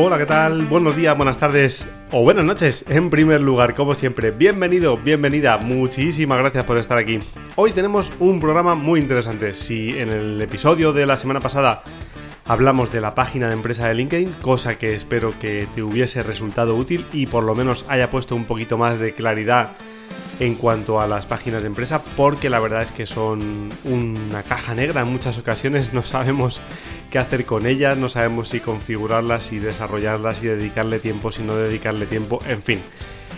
Hola, ¿qué tal? Buenos días, buenas tardes o buenas noches. En primer lugar, como siempre, bienvenido, bienvenida. Muchísimas gracias por estar aquí. Hoy tenemos un programa muy interesante. Si en el episodio de la semana pasada hablamos de la página de empresa de LinkedIn, cosa que espero que te hubiese resultado útil y por lo menos haya puesto un poquito más de claridad en cuanto a las páginas de empresa, porque la verdad es que son una caja negra en muchas ocasiones, no sabemos qué hacer con ellas, no sabemos si configurarlas, si desarrollarlas, si dedicarle tiempo, si no dedicarle tiempo, en fin.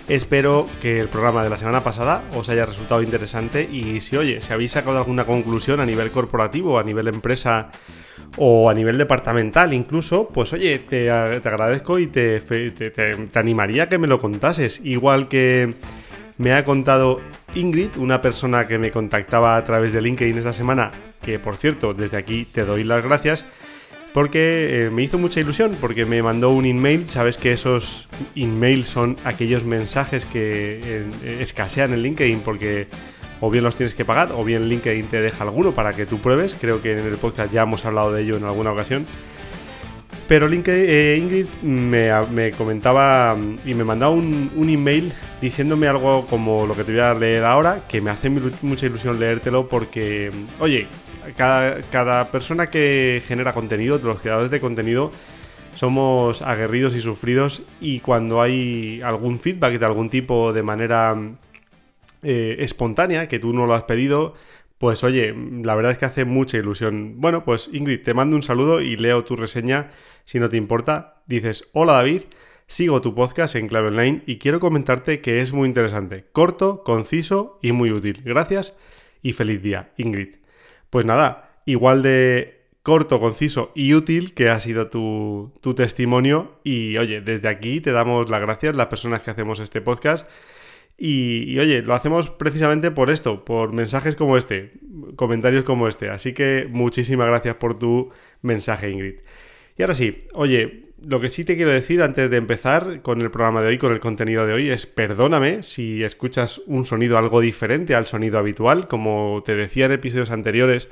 Espero que el programa de la semana pasada os haya resultado interesante y si oye, si habéis sacado alguna conclusión a nivel corporativo, a nivel empresa o a nivel departamental incluso, pues oye, te, agradezco y te, te animaría a que me lo contases. Igual que me ha contado Ingrid, una persona que me contactaba a través de LinkedIn esta semana, que por cierto, desde aquí te doy las gracias, porque eh, me hizo mucha ilusión, porque me mandó un email, sabes que esos emails son aquellos mensajes que eh, escasean en LinkedIn porque o bien los tienes que pagar o bien LinkedIn te deja alguno para que tú pruebes, creo que en el podcast ya hemos hablado de ello en alguna ocasión. Pero eh, Ingrid me, comentaba mm, y me mandaba un, email diciéndome algo como lo que te voy a leer ahora, que me hace mucha ilusión leértelo porque, mm, oye, cada, cada persona que genera contenido, los creadores de contenido, somos aguerridos y sufridos y cuando hay algún feedback de algún tipo de manera mm, eh, espontánea, que tú no lo has pedido, pues oye, la verdad es que hace mucha ilusión. Bueno, pues Ingrid, te mando un saludo y leo tu reseña si no te importa. Dices, hola David, sigo tu podcast en Clave Online y quiero comentarte que es muy interesante, corto, conciso y muy útil. Gracias y feliz día, Ingrid. Pues nada, igual de corto, conciso y útil que ha sido tu, tu testimonio y oye, desde aquí te damos las gracias las personas que hacemos este podcast y, oye, lo hacemos precisamente por esto, por mensajes como este, comentarios como este. Así que muchísimas gracias por tu mensaje, Ingrid. Y ahora sí, oye, lo que sí te quiero decir antes de empezar con el programa de hoy, con el contenido de hoy, es perdóname si escuchas un sonido algo diferente al sonido habitual. Como te decía en episodios anteriores,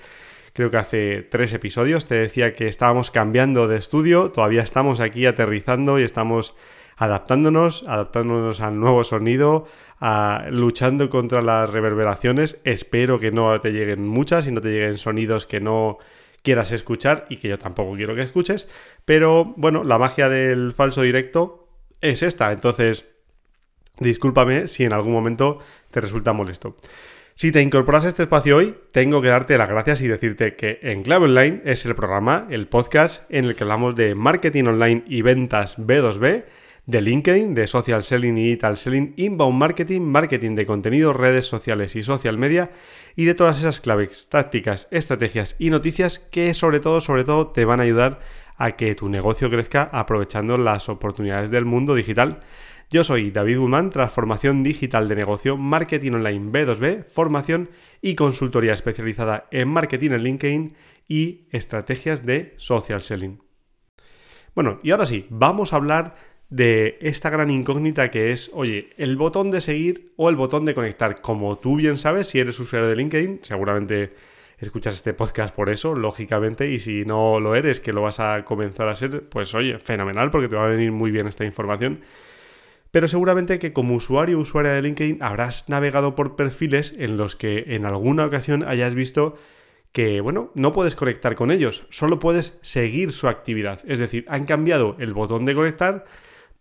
creo que hace tres episodios, te decía que estábamos cambiando de estudio, todavía estamos aquí aterrizando y estamos adaptándonos, adaptándonos al nuevo sonido, luchando contra las reverberaciones. Espero que no te lleguen muchas y no te lleguen sonidos que no quieras escuchar y que yo tampoco quiero que escuches. Pero bueno, la magia del falso directo es esta. Entonces, discúlpame si en algún momento te resulta molesto. Si te incorporas a este espacio hoy, tengo que darte las gracias y decirte que En Clave Online es el programa, el podcast en el que hablamos de marketing online y ventas B2B de LinkedIn, de social selling y digital selling, inbound marketing, marketing de contenido, redes sociales y social media y de todas esas claves, tácticas, estrategias y noticias que sobre todo, sobre todo te van a ayudar a que tu negocio crezca aprovechando las oportunidades del mundo digital. Yo soy David Guzmán, transformación digital de negocio, marketing online B2B, formación y consultoría especializada en marketing en LinkedIn y estrategias de social selling. Bueno, y ahora sí, vamos a hablar de esta gran incógnita que es, oye, el botón de seguir o el botón de conectar. Como tú bien sabes, si eres usuario de LinkedIn, seguramente escuchas este podcast por eso, lógicamente, y si no lo eres, que lo vas a comenzar a ser, pues oye, fenomenal, porque te va a venir muy bien esta información. Pero seguramente que como usuario o usuaria de LinkedIn habrás navegado por perfiles en los que en alguna ocasión hayas visto que, bueno, no puedes conectar con ellos, solo puedes seguir su actividad. Es decir, han cambiado el botón de conectar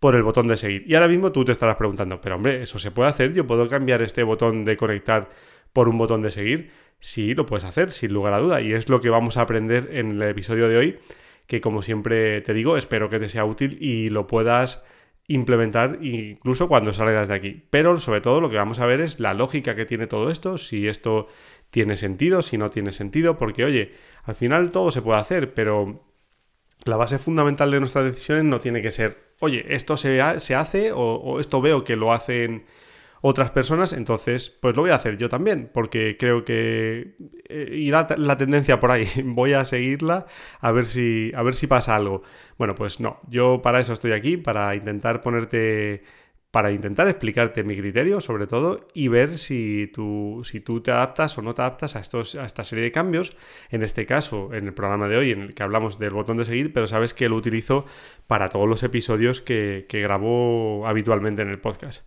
por el botón de seguir. Y ahora mismo tú te estarás preguntando, pero hombre, ¿eso se puede hacer? ¿Yo puedo cambiar este botón de conectar por un botón de seguir? Sí, lo puedes hacer, sin lugar a duda. Y es lo que vamos a aprender en el episodio de hoy, que como siempre te digo, espero que te sea útil y lo puedas implementar incluso cuando salgas de aquí. Pero sobre todo lo que vamos a ver es la lógica que tiene todo esto, si esto tiene sentido, si no tiene sentido, porque oye, al final todo se puede hacer, pero la base fundamental de nuestras decisiones no tiene que ser oye, esto se, se hace o, esto veo que lo hacen otras personas, entonces pues lo voy a hacer yo también, porque creo que eh, irá la tendencia por ahí, voy a seguirla a ver si a ver si pasa algo. Bueno, pues no, yo para eso estoy aquí, para intentar ponerte para intentar explicarte mi criterio, sobre todo, y ver si tú, si tú te adaptas o no te adaptas a, estos, a esta serie de cambios. En este caso, en el programa de hoy, en el que hablamos del botón de seguir, pero sabes que lo utilizo para todos los episodios que, que grabo habitualmente en el podcast.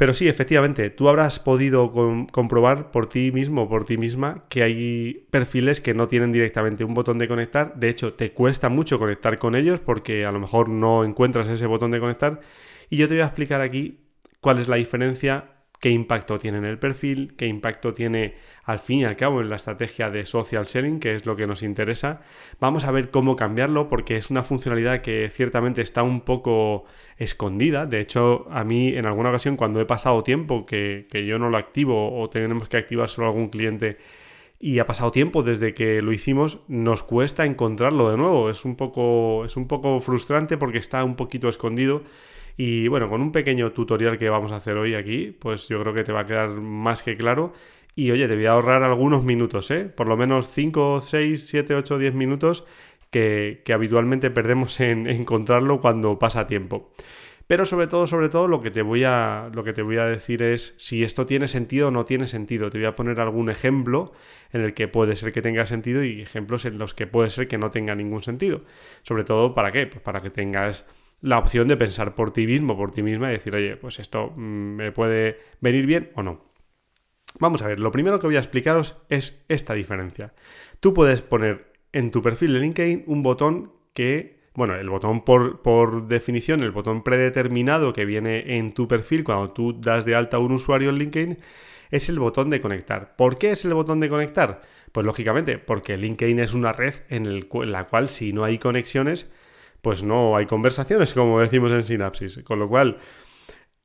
Pero sí, efectivamente, tú habrás podido comprobar por ti mismo, por ti misma, que hay perfiles que no tienen directamente un botón de conectar. De hecho, te cuesta mucho conectar con ellos porque a lo mejor no encuentras ese botón de conectar. Y yo te voy a explicar aquí cuál es la diferencia qué impacto tiene en el perfil, qué impacto tiene al fin y al cabo en la estrategia de social sharing, que es lo que nos interesa. Vamos a ver cómo cambiarlo porque es una funcionalidad que ciertamente está un poco escondida. De hecho, a mí en alguna ocasión cuando he pasado tiempo que, yo no lo activo o tenemos que activar solo algún cliente y ha pasado tiempo desde que lo hicimos, nos cuesta encontrarlo de nuevo. Es un poco, es un poco frustrante porque está un poquito escondido y bueno, con un pequeño tutorial que vamos a hacer hoy aquí, pues yo creo que te va a quedar más que claro. Y oye, te voy a ahorrar algunos minutos, ¿eh? Por lo menos 5, 6, 7, 8, 10 minutos que, habitualmente perdemos en encontrarlo cuando pasa tiempo. Pero sobre todo, sobre todo, lo que, te voy a, lo que te voy a decir es si esto tiene sentido o no tiene sentido. Te voy a poner algún ejemplo en el que puede ser que tenga sentido y ejemplos en los que puede ser que no tenga ningún sentido. Sobre todo, ¿para qué? Pues para que tengas la opción de pensar por ti mismo, por ti misma y decir, oye, pues esto mm, me puede venir bien o no. Vamos a ver, lo primero que voy a explicaros es esta diferencia. Tú puedes poner en tu perfil de LinkedIn un botón que, bueno, el botón por, por definición, el botón predeterminado que viene en tu perfil cuando tú das de alta a un usuario en LinkedIn, es el botón de conectar. ¿Por qué es el botón de conectar? Pues lógicamente, porque LinkedIn es una red en, la cual si no hay conexiones, pues no hay conversaciones, como decimos en Synapsis. Con lo cual,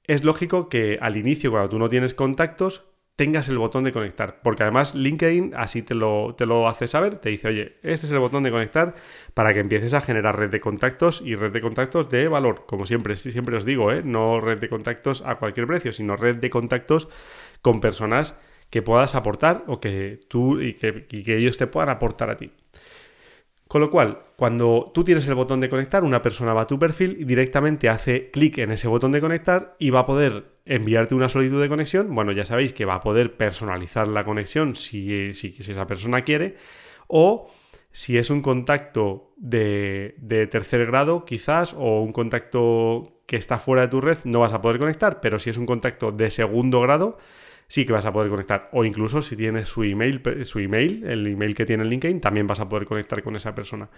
es lógico que al inicio, cuando tú no tienes contactos, tengas el botón de conectar. Porque además LinkedIn así te lo, te lo hace saber, te dice, oye, este es el botón de conectar para que empieces a generar red de contactos y red de contactos de valor. Como siempre, siempre os digo, ¿eh? no red de contactos a cualquier precio, sino red de contactos con personas que puedas aportar o que tú y que ellos te puedan aportar a ti. Con lo cual, cuando tú tienes el botón de conectar, una persona va a tu perfil y directamente hace clic en ese botón de conectar y va a poder enviarte una solicitud de conexión. Bueno, ya sabéis que va a poder personalizar la conexión si, si, esa persona quiere. O si es un contacto de, de, tercer grado, quizás, o un contacto que está fuera de tu red, no vas a poder conectar. Pero si es un contacto de segundo grado, sí que vas a poder conectar. O incluso si tienes su email, su email, el email que tiene LinkedIn, también vas a poder conectar con esa persona.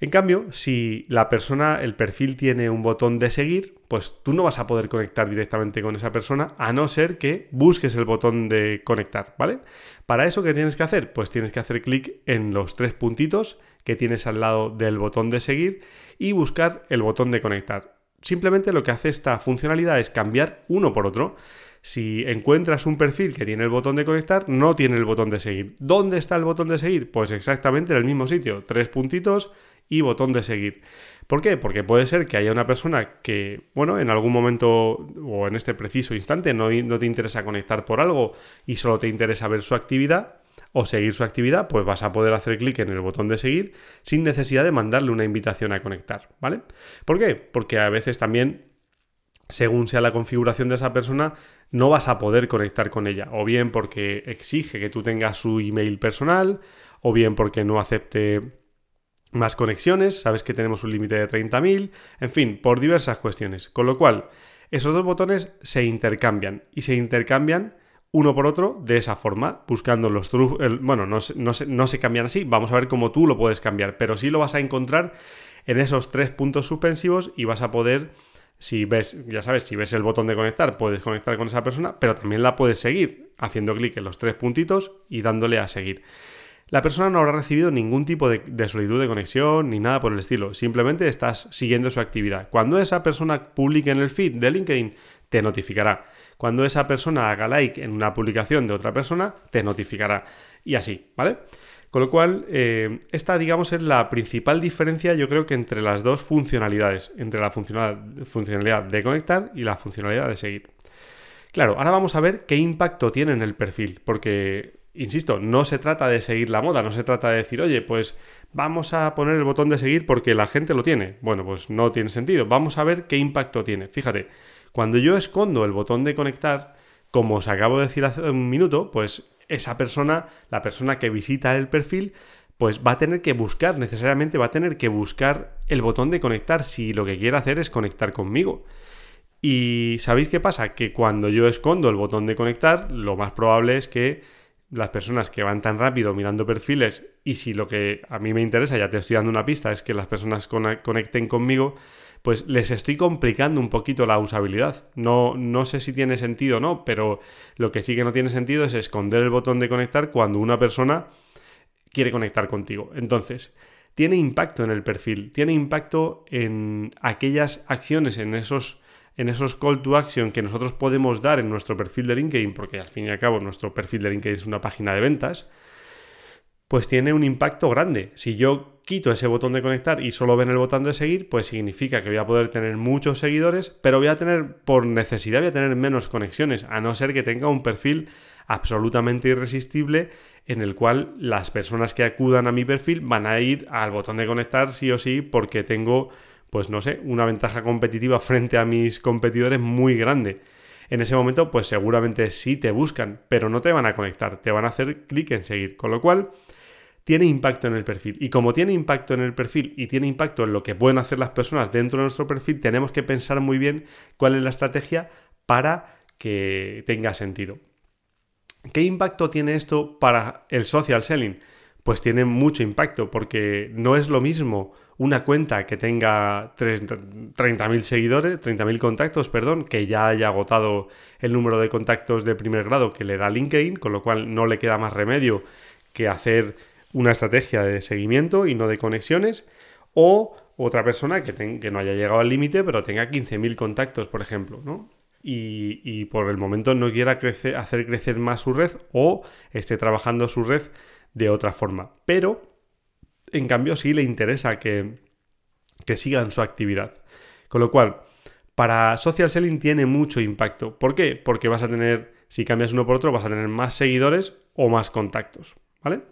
En cambio, si la persona, el perfil tiene un botón de seguir, pues tú no vas a poder conectar directamente con esa persona a no ser que busques el botón de conectar, ¿vale? Para eso, ¿qué tienes que hacer? Pues tienes que hacer clic en los tres puntitos que tienes al lado del botón de seguir y buscar el botón de conectar. Simplemente lo que hace esta funcionalidad es cambiar uno por otro. Si encuentras un perfil que tiene el botón de conectar, no tiene el botón de seguir. ¿Dónde está el botón de seguir? Pues exactamente en el mismo sitio. Tres puntitos y botón de seguir. ¿Por qué? Porque puede ser que haya una persona que, bueno, en algún momento o en este preciso instante no, no te interesa conectar por algo y solo te interesa ver su actividad o seguir su actividad, pues vas a poder hacer clic en el botón de seguir sin necesidad de mandarle una invitación a conectar, ¿vale? ¿Por qué? Porque a veces también según sea la configuración de esa persona, no vas a poder conectar con ella. O bien porque exige que tú tengas su email personal, o bien porque no acepte más conexiones. Sabes que tenemos un límite de 30.000. En fin, por diversas cuestiones. Con lo cual, esos dos botones se intercambian. Y se intercambian uno por otro de esa forma, buscando los trucos. Bueno, no, no, no se cambian así. Vamos a ver cómo tú lo puedes cambiar. Pero sí lo vas a encontrar en esos tres puntos suspensivos y vas a poder si ves, ya sabes, si ves el botón de conectar, puedes conectar con esa persona, pero también la puedes seguir haciendo clic en los tres puntitos y dándole a seguir. La persona no habrá recibido ningún tipo de, solicitud de conexión ni nada por el estilo, simplemente estás siguiendo su actividad. Cuando esa persona publique en el feed de LinkedIn, te notificará. Cuando esa persona haga like en una publicación de otra persona, te notificará. Y así, ¿vale? Con lo cual, eh, esta, digamos, es la principal diferencia, yo creo que entre las dos funcionalidades, entre la funcionalidad de conectar y la funcionalidad de seguir. Claro, ahora vamos a ver qué impacto tiene en el perfil, porque, insisto, no se trata de seguir la moda, no se trata de decir, oye, pues vamos a poner el botón de seguir porque la gente lo tiene. Bueno, pues no tiene sentido. Vamos a ver qué impacto tiene. Fíjate, Cuando yo escondo el botón de conectar, como os acabo de decir hace un minuto, pues esa persona, la persona que visita el perfil, pues va a tener que buscar, necesariamente va a tener que buscar el botón de conectar si lo que quiere hacer es conectar conmigo. Y ¿sabéis qué pasa? Que cuando yo escondo el botón de conectar, lo más probable es que las personas que van tan rápido mirando perfiles y si lo que a mí me interesa, ya te estoy dando una pista, es que las personas conecten conmigo, pues les estoy complicando un poquito la usabilidad. No, no sé si tiene sentido o no, pero lo que sí que no tiene sentido es esconder el botón de conectar cuando una persona quiere conectar contigo. Entonces, tiene impacto en el perfil, tiene impacto en aquellas acciones, en esos en esos call to action que nosotros podemos dar en nuestro perfil de LinkedIn, porque al fin y al cabo nuestro perfil de LinkedIn es una página de ventas, pues tiene un impacto grande. Si yo quito ese botón de conectar y solo ven el botón de seguir, pues significa que voy a poder tener muchos seguidores, pero voy a tener, por necesidad, voy a tener menos conexiones, a no ser que tenga un perfil absolutamente irresistible en el cual las personas que acudan a mi perfil van a ir al botón de conectar sí o sí porque tengo pues no sé, una ventaja competitiva frente a mis competidores muy grande. En ese momento, pues seguramente sí te buscan, pero no te van a conectar, te van a hacer clic en seguir. Con lo cual, tiene impacto en el perfil. Y como tiene impacto en el perfil y tiene impacto en lo que pueden hacer las personas dentro de nuestro perfil, tenemos que pensar muy bien cuál es la estrategia para que tenga sentido. ¿Qué impacto tiene esto para el social selling? Pues tiene mucho impacto porque no es lo mismo una cuenta que tenga 30.000 seguidores, 30.000 contactos, perdón, que ya haya agotado el número de contactos de primer grado que le da LinkedIn, con lo cual no le queda más remedio que hacer una estrategia de seguimiento y no de conexiones, o otra persona que, que no haya llegado al límite, pero tenga 15.000 contactos, por ejemplo, ¿no? Y, y, por el momento no quiera crecer, hacer crecer más su red o esté trabajando su red de otra forma. Pero en cambio sí le interesa que, que sigan su actividad. Con lo cual, para social selling tiene mucho impacto. ¿Por qué? Porque vas a tener, si cambias uno por otro, vas a tener más seguidores o más contactos. ¿Vale?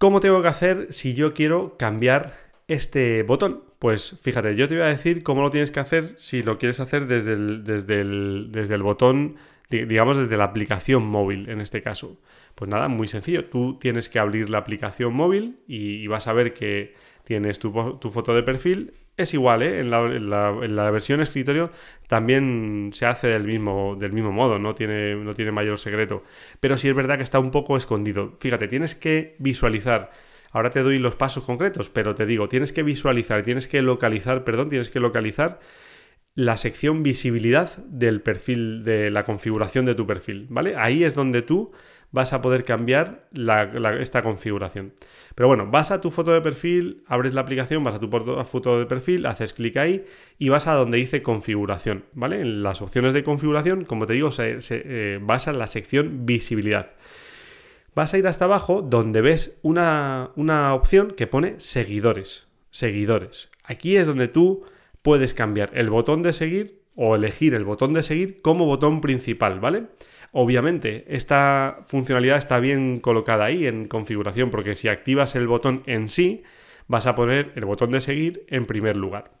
¿Cómo tengo que hacer si yo quiero cambiar este botón? Pues fíjate, yo te voy a decir cómo lo tienes que hacer si lo quieres hacer desde el, desde el, desde el botón, digamos desde la aplicación móvil en este caso. Pues nada, muy sencillo. Tú tienes que abrir la aplicación móvil y, vas a ver que tienes tu, foto de perfil. Es igual, ¿eh? En la, versión escritorio también se hace del mismo, del mismo modo, no tiene, no tiene mayor secreto. Pero sí es verdad que está un poco escondido. Fíjate, tienes que visualizar. Ahora te doy los pasos concretos, pero te digo, tienes que visualizar, tienes que localizar, perdón, tienes que localizar la sección visibilidad del perfil, de la configuración de tu perfil, ¿vale? Ahí es donde tú vas a poder cambiar esta configuración. Pero bueno, vas a tu foto de perfil, abres la aplicación, vas a tu foto de perfil, haces clic ahí y vas a donde dice configuración, ¿vale? En las opciones de configuración, como te digo, eh, vas a la sección visibilidad. Vas a ir hasta abajo donde ves una, una opción que pone seguidores. Seguidores. Aquí es donde tú puedes cambiar el botón de seguir o elegir el botón de seguir como botón principal, ¿vale? Obviamente, esta funcionalidad está bien colocada ahí en configuración porque si activas el botón en sí, vas a poner el botón de seguir en primer lugar.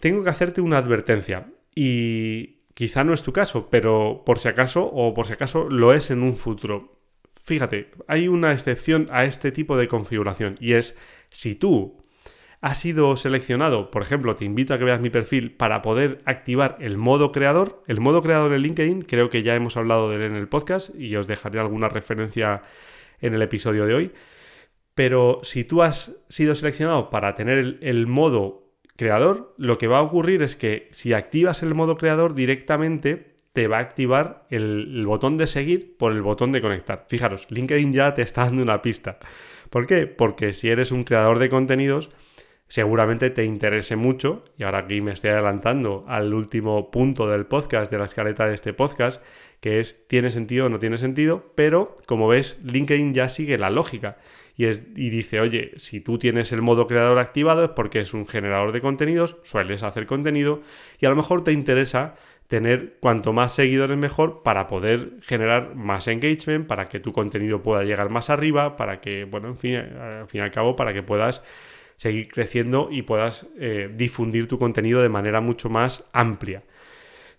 Tengo que hacerte una advertencia y quizá no es tu caso, pero por si acaso o por si acaso lo es en un futuro. Fíjate, hay una excepción a este tipo de configuración y es si tú ha sido seleccionado, por ejemplo, te invito a que veas mi perfil para poder activar el modo creador. El modo creador en LinkedIn, creo que ya hemos hablado de él en el podcast y os dejaré alguna referencia en el episodio de hoy. Pero si tú has sido seleccionado para tener el, modo creador, lo que va a ocurrir es que si activas el modo creador directamente te va a activar el, el, botón de seguir por el botón de conectar. Fijaros, LinkedIn ya te está dando una pista. ¿Por qué? Porque si eres un creador de contenidos, seguramente te interese mucho, y ahora aquí me estoy adelantando al último punto del podcast, de la escaleta de este podcast, que es ¿tiene sentido o no tiene sentido? Pero como ves, LinkedIn ya sigue la lógica y, es, y dice, oye, si tú tienes el modo creador activado es porque es un generador de contenidos, sueles hacer contenido y a lo mejor te interesa tener cuanto más seguidores mejor para poder generar más engagement, para que tu contenido pueda llegar más arriba, para que, bueno, en fin, al fin y al cabo, para que puedas seguir creciendo y puedas eh, difundir tu contenido de manera mucho más amplia.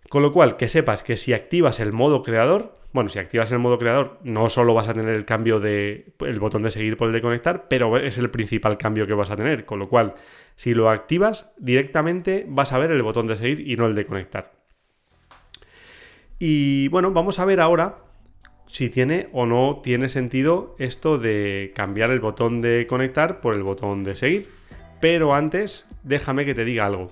Con lo cual, que sepas que si activas el modo creador, bueno, si activas el modo creador, no solo vas a tener el cambio de el botón de seguir por el de conectar, pero es el principal cambio que vas a tener. Con lo cual, si lo activas, directamente vas a ver el botón de seguir y no el de conectar. Y bueno, vamos a ver ahora si tiene o no tiene sentido esto de cambiar el botón de conectar por el botón de seguir. Pero antes, déjame que te diga algo.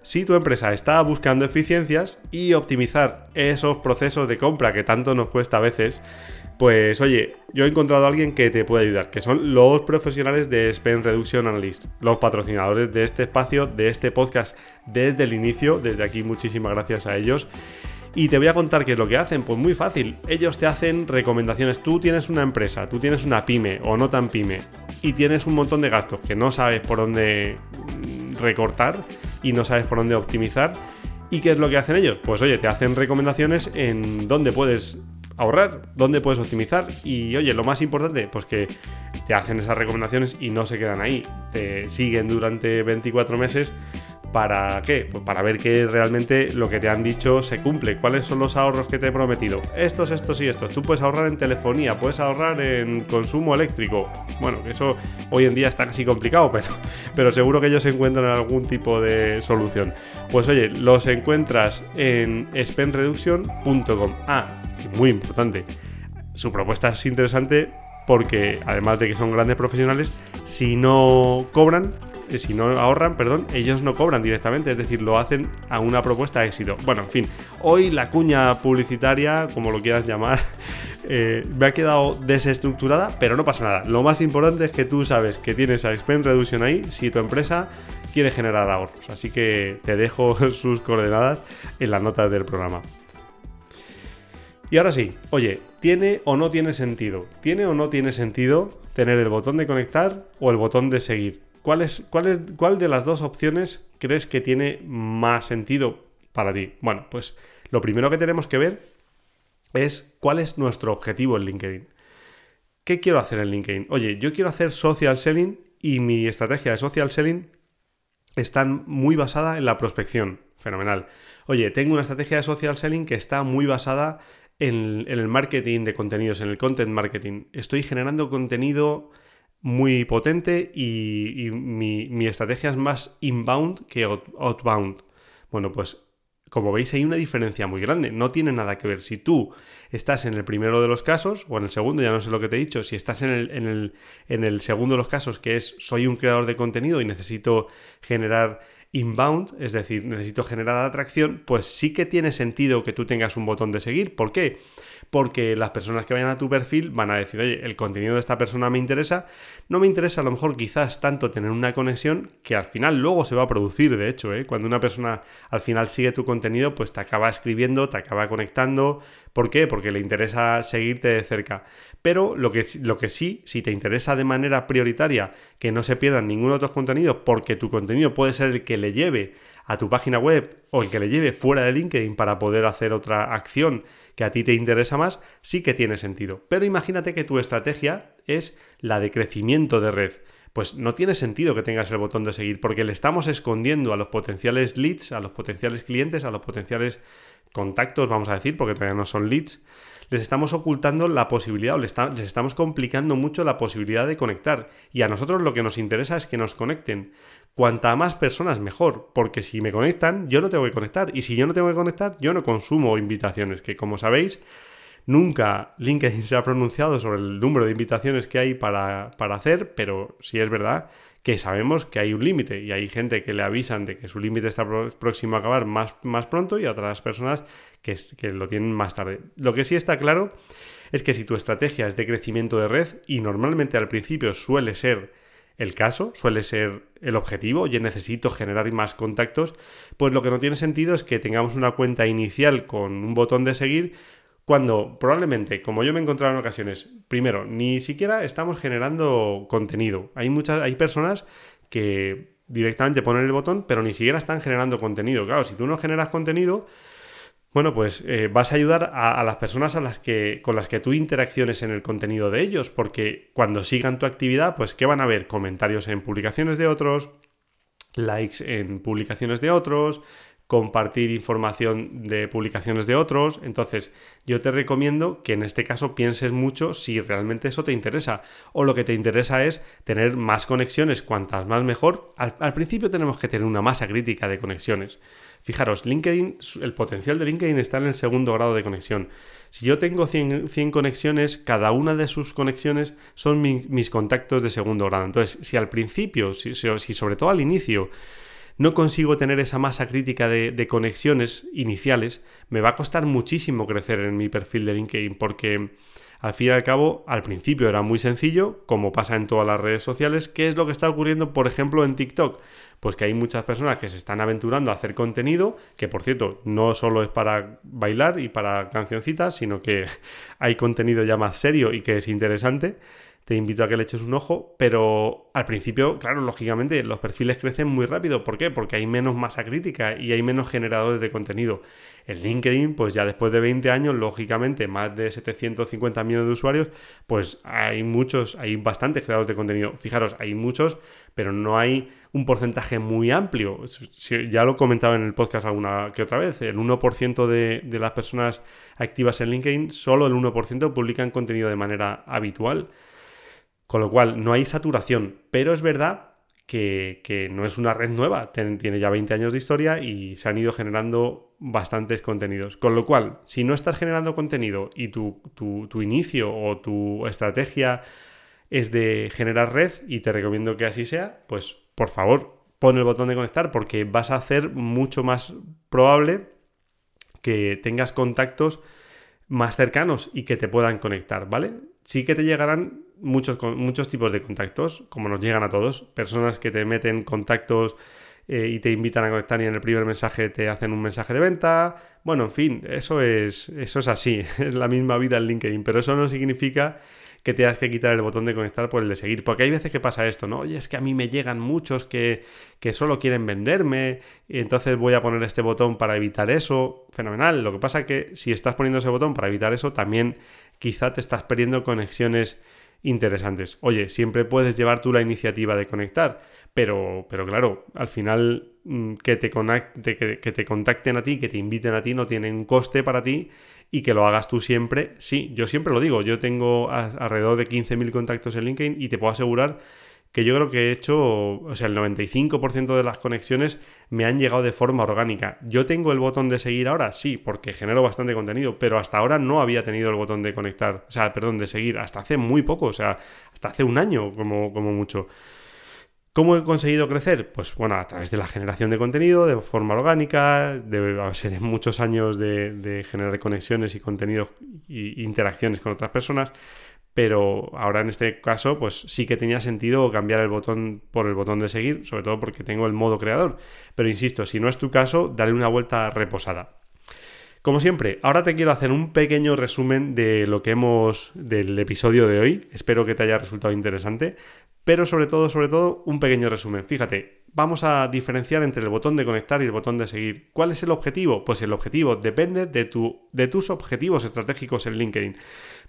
Si tu empresa está buscando eficiencias y optimizar esos procesos de compra que tanto nos cuesta a veces, pues oye, yo he encontrado a alguien que te puede ayudar, que son los profesionales de Spend Reduction Analyst, los patrocinadores de este espacio, de este podcast desde el inicio, desde aquí muchísimas gracias a ellos. Y te voy a contar qué es lo que hacen. Pues muy fácil. Ellos te hacen recomendaciones. Tú tienes una empresa, tú tienes una pyme o no tan pyme y tienes un montón de gastos que no sabes por dónde recortar y no sabes por dónde optimizar. ¿Y qué es lo que hacen ellos? Pues oye, te hacen recomendaciones en dónde puedes ahorrar, dónde puedes optimizar y oye, lo más importante, pues que te hacen esas recomendaciones y no se quedan ahí, te siguen durante 24 meses ¿Para qué? Pues para ver que realmente lo que te han dicho se cumple. ¿Cuáles son los ahorros que te he prometido? Estos, estos y estos. Tú puedes ahorrar en telefonía, puedes ahorrar en consumo eléctrico. Bueno, eso hoy en día está casi complicado, pero, seguro que ellos encuentran algún tipo de solución. Pues oye, los encuentras en spendreduction.com. Ah, muy importante. Su propuesta es interesante porque además de que son grandes profesionales, si no cobran, si no ahorran, perdón, ellos no cobran directamente, es decir, lo hacen a una propuesta de éxito. Bueno, en fin, hoy la cuña publicitaria, como lo quieras llamar, eh, me ha quedado desestructurada, pero no pasa nada. Lo más importante es que tú sabes que tienes a Expense Reduction ahí si tu empresa quiere generar ahorros. Así que te dejo sus coordenadas en las notas del programa. Y ahora sí, oye, ¿tiene o no tiene sentido? ¿Tiene o no tiene sentido tener el botón de conectar o el botón de seguir? ¿Cuál, ¿Cuál de las dos opciones crees que tiene más sentido para ti? Bueno, pues lo primero que tenemos que ver es cuál es nuestro objetivo en LinkedIn. ¿Qué quiero hacer en LinkedIn? Oye, yo quiero hacer social selling y mi estrategia de social selling está muy basada en la prospección. Fenomenal. Oye, tengo una estrategia de social selling que está muy basada en, el marketing de contenidos, en el content marketing. Estoy generando contenido muy potente y, mi, estrategia es más inbound que outbound. Bueno, pues como veis hay una diferencia muy grande, no tiene nada que ver. Si tú estás en el primero de los casos, o en el segundo, ya no sé lo que te he dicho, si estás en el, en el, segundo de los casos, que es soy un creador de contenido y necesito generar inbound, es decir, necesito generar atracción, pues sí que tiene sentido que tú tengas un botón de seguir. ¿Por qué? Porque las personas que vayan a tu perfil van a decir, oye, el contenido de esta persona me interesa, no me interesa a lo mejor quizás tanto tener una conexión que al final luego se va a producir, de hecho, ¿eh? cuando una persona al final sigue tu contenido, pues te acaba escribiendo, te acaba conectando. ¿Por qué? Porque le interesa seguirte de cerca. Pero lo que, lo que sí, si te interesa de manera prioritaria que no se pierdan ningún otro contenido, porque tu contenido puede ser el que le lleve a tu página web o el que le lleve fuera de LinkedIn para poder hacer otra acción que a ti te interesa más, sí que tiene sentido. Pero imagínate que tu estrategia es la de crecimiento de red. Pues no tiene sentido que tengas el botón de seguir porque le estamos escondiendo a los potenciales leads, a los potenciales clientes, a los potenciales contactos, vamos a decir, porque todavía no son leads, les estamos ocultando la posibilidad o les, estamos complicando mucho la posibilidad de conectar. Y a nosotros lo que nos interesa es que nos conecten. Cuanta más personas mejor, porque si me conectan, yo no tengo que conectar. Y si yo no tengo que conectar, yo no consumo invitaciones, que como sabéis, Nunca LinkedIn se ha pronunciado sobre el número de invitaciones que hay para, para, hacer, pero sí es verdad que sabemos que hay un límite y hay gente que le avisan de que su límite está próximo a acabar más, más pronto y otras personas que, lo tienen más tarde. Lo que sí está claro es que si tu estrategia es de crecimiento de red, y normalmente al principio suele ser el caso, suele ser el objetivo, yo necesito generar más contactos, pues lo que no tiene sentido es que tengamos una cuenta inicial con un botón de seguir cuando probablemente, como yo me he encontrado en ocasiones, primero, ni siquiera estamos generando contenido. Hay muchas, hay personas que directamente ponen el botón, pero ni siquiera están generando contenido. Claro, si tú no generas contenido, bueno, pues eh, vas a ayudar a, las personas a las que, con las que tú interacciones en el contenido de ellos, porque cuando sigan tu actividad, pues ¿qué van a ver? Comentarios en publicaciones de otros, likes en publicaciones de otros, compartir información de publicaciones de otros. Entonces, yo te recomiendo que en este caso pienses mucho si realmente eso te interesa. O lo que te interesa es tener más conexiones, cuantas más mejor. Al, principio tenemos que tener una masa crítica de conexiones. Fijaros, LinkedIn, el potencial de LinkedIn está en el segundo grado de conexión. Si yo tengo 100, conexiones, cada una de sus conexiones son mis contactos de segundo grado. Entonces, si al principio, si, sobre todo al inicio, no consigo tener esa masa crítica de, conexiones iniciales, me va a costar muchísimo crecer en mi perfil de LinkedIn porque al fin y al cabo al principio era muy sencillo, como pasa en todas las redes sociales. ¿Qué es lo que está ocurriendo, por ejemplo, en TikTok? pues que hay muchas personas que se están aventurando a hacer contenido, que por cierto, no solo es para bailar y para cancioncitas, sino que hay contenido ya más serio y que es interesante. Te invito a que le eches un ojo, pero al principio, claro, lógicamente, los perfiles crecen muy rápido. ¿Por qué? Porque hay menos masa crítica y hay menos generadores de contenido. En LinkedIn, pues ya después de 20 años, lógicamente, más de 750 millones de usuarios, pues hay muchos, hay bastantes creadores de contenido. Fijaros, hay muchos, pero no hay un porcentaje muy amplio. Ya lo he comentado en el podcast alguna que otra vez. El 1% de, de las personas activas en LinkedIn, solo el 1% publican contenido de manera habitual. Con lo cual, no hay saturación. Pero es verdad que, no es una red nueva, tiene ya 20 años de historia y se han ido generando bastantes contenidos. Con lo cual, si no estás generando contenido y tu, tu, inicio o tu estrategia es de generar red y te recomiendo que así sea, pues por favor pon el botón de conectar porque vas a hacer mucho más probable que tengas contactos más cercanos y que te puedan conectar, ¿vale? Sí que te llegarán muchos, muchos tipos de contactos, como nos llegan a todos. Personas que te meten contactos eh, y te invitan a conectar y en el primer mensaje te hacen un mensaje de venta. Bueno, en fin, eso es, eso es así, es la misma vida en LinkedIn, pero eso no significa que tengas que quitar el botón de conectar por el de seguir. Porque hay veces que pasa esto, ¿no? Oye, es que a mí me llegan muchos que, que solo quieren venderme, y entonces voy a poner este botón para evitar eso. Fenomenal. Lo que pasa es que si estás poniendo ese botón para evitar eso, también quizá te estás perdiendo conexiones interesantes. Oye, siempre puedes llevar tú la iniciativa de conectar, pero, pero claro, al final mm, que te, que, te contacten a ti, que te inviten a ti, no tienen coste para ti y que lo hagas tú siempre. Sí, yo siempre lo digo, yo tengo alrededor de 15.000 contactos en LinkedIn y te puedo asegurar que yo creo que he hecho, o sea, el 95% de las conexiones me han llegado de forma orgánica. ¿Yo tengo el botón de seguir ahora? Sí, porque genero bastante contenido, pero hasta ahora no había tenido el botón de conectar, o sea, perdón, de seguir, hasta hace muy poco, o sea, hasta hace un año como, como mucho. ¿Cómo he conseguido crecer? Pues bueno, a través de la generación de contenido, de forma orgánica, de, de muchos años de, de generar conexiones y contenidos e interacciones con otras personas pero ahora en este caso pues sí que tenía sentido cambiar el botón por el botón de seguir, sobre todo porque tengo el modo creador. Pero insisto, si no es tu caso, dale una vuelta reposada. Como siempre, ahora te quiero hacer un pequeño resumen de lo que hemos del episodio de hoy. Espero que te haya resultado interesante, pero sobre todo, sobre todo, un pequeño resumen. Fíjate, vamos a diferenciar entre el botón de conectar y el botón de seguir. ¿Cuál es el objetivo? Pues el objetivo depende de, tu, de tus objetivos estratégicos en LinkedIn.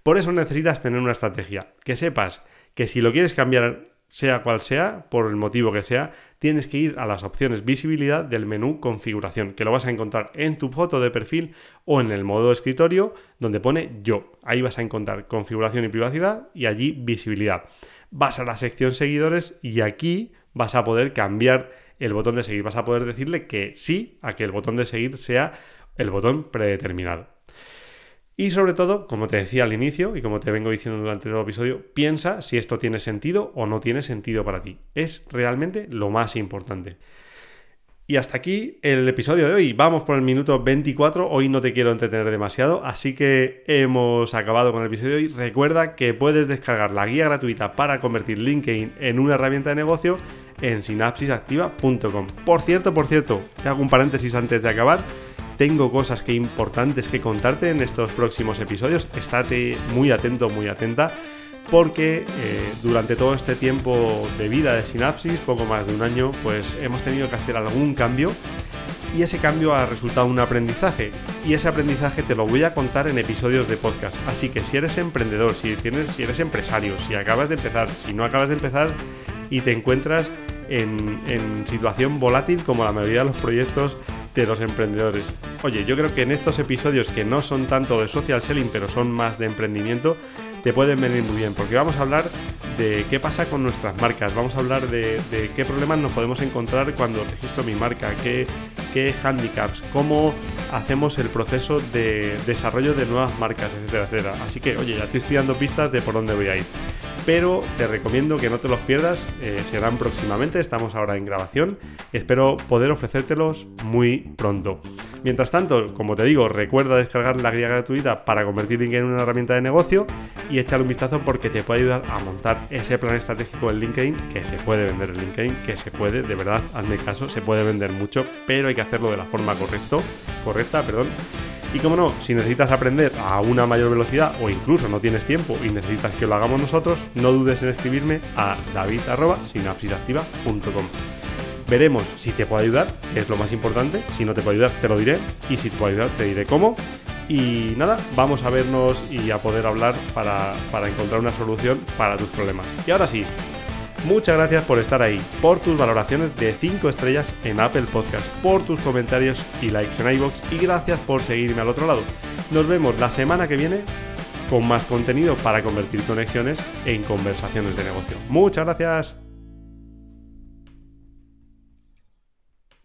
Por eso necesitas tener una estrategia. Que sepas que si lo quieres cambiar, sea cual sea, por el motivo que sea, tienes que ir a las opciones visibilidad del menú configuración, que lo vas a encontrar en tu foto de perfil o en el modo escritorio donde pone yo. Ahí vas a encontrar configuración y privacidad y allí visibilidad. Vas a la sección seguidores y aquí vas a poder cambiar el botón de seguir. Vas a poder decirle que sí a que el botón de seguir sea el botón predeterminado. Y sobre todo, como te decía al inicio y como te vengo diciendo durante todo el episodio, piensa si esto tiene sentido o no tiene sentido para ti. Es realmente lo más importante. Y hasta aquí el episodio de hoy. Vamos por el minuto 24. Hoy no te quiero entretener demasiado, así que hemos acabado con el episodio de hoy. Recuerda que puedes descargar la guía gratuita para convertir LinkedIn en una herramienta de negocio en sinapsisactiva.com. Por cierto, por cierto, te hago un paréntesis antes de acabar tengo cosas que importantes que contarte en estos próximos episodios. Estate muy atento, muy atenta, porque eh, durante todo este tiempo de vida de Sinapsis, poco más de un año, pues hemos tenido que hacer algún cambio y ese cambio ha resultado un aprendizaje. Y ese aprendizaje te lo voy a contar en episodios de podcast. Así que si eres emprendedor, si, tienes, si eres empresario, si acabas de empezar, si no acabas de empezar y te encuentras en, en situación volátil como la mayoría de los proyectos de los emprendedores. Oye, yo creo que en estos episodios que no son tanto de social selling, pero son más de emprendimiento, te pueden venir muy bien, porque vamos a hablar de qué pasa con nuestras marcas, vamos a hablar de, qué problemas nos podemos encontrar cuando registro mi marca, qué, qué handicaps, cómo hacemos el proceso de desarrollo de nuevas marcas, etcétera, etcétera. Así que, oye, ya estoy estudiando pistas de por dónde voy a ir pero te recomiendo que no te los pierdas, eh, serán próximamente, estamos ahora en grabación, espero poder ofrecértelos muy pronto. Mientras tanto, como te digo, recuerda descargar la guía gratuita para convertir LinkedIn en una herramienta de negocio y echarle un vistazo porque te puede ayudar a montar ese plan estratégico en LinkedIn, que se puede vender en LinkedIn, que se puede, de verdad, hazme caso, se puede vender mucho, pero hay que hacerlo de la forma correcto, correcta, perdón, y como no, si necesitas aprender a una mayor velocidad o incluso no tienes tiempo y necesitas que lo hagamos nosotros, no dudes en escribirme a david.sinapsisactiva.com. Veremos si te puedo ayudar, que es lo más importante. Si no te puedo ayudar, te lo diré. Y si te puedo ayudar, te diré cómo. Y nada, vamos a vernos y a poder hablar para, para encontrar una solución para tus problemas. Y ahora sí, Muchas gracias por estar ahí, por tus valoraciones de 5 estrellas en Apple Podcast, por tus comentarios y likes en iBox y gracias por seguirme al otro lado. Nos vemos la semana que viene con más contenido para convertir conexiones en conversaciones de negocio. Muchas gracias.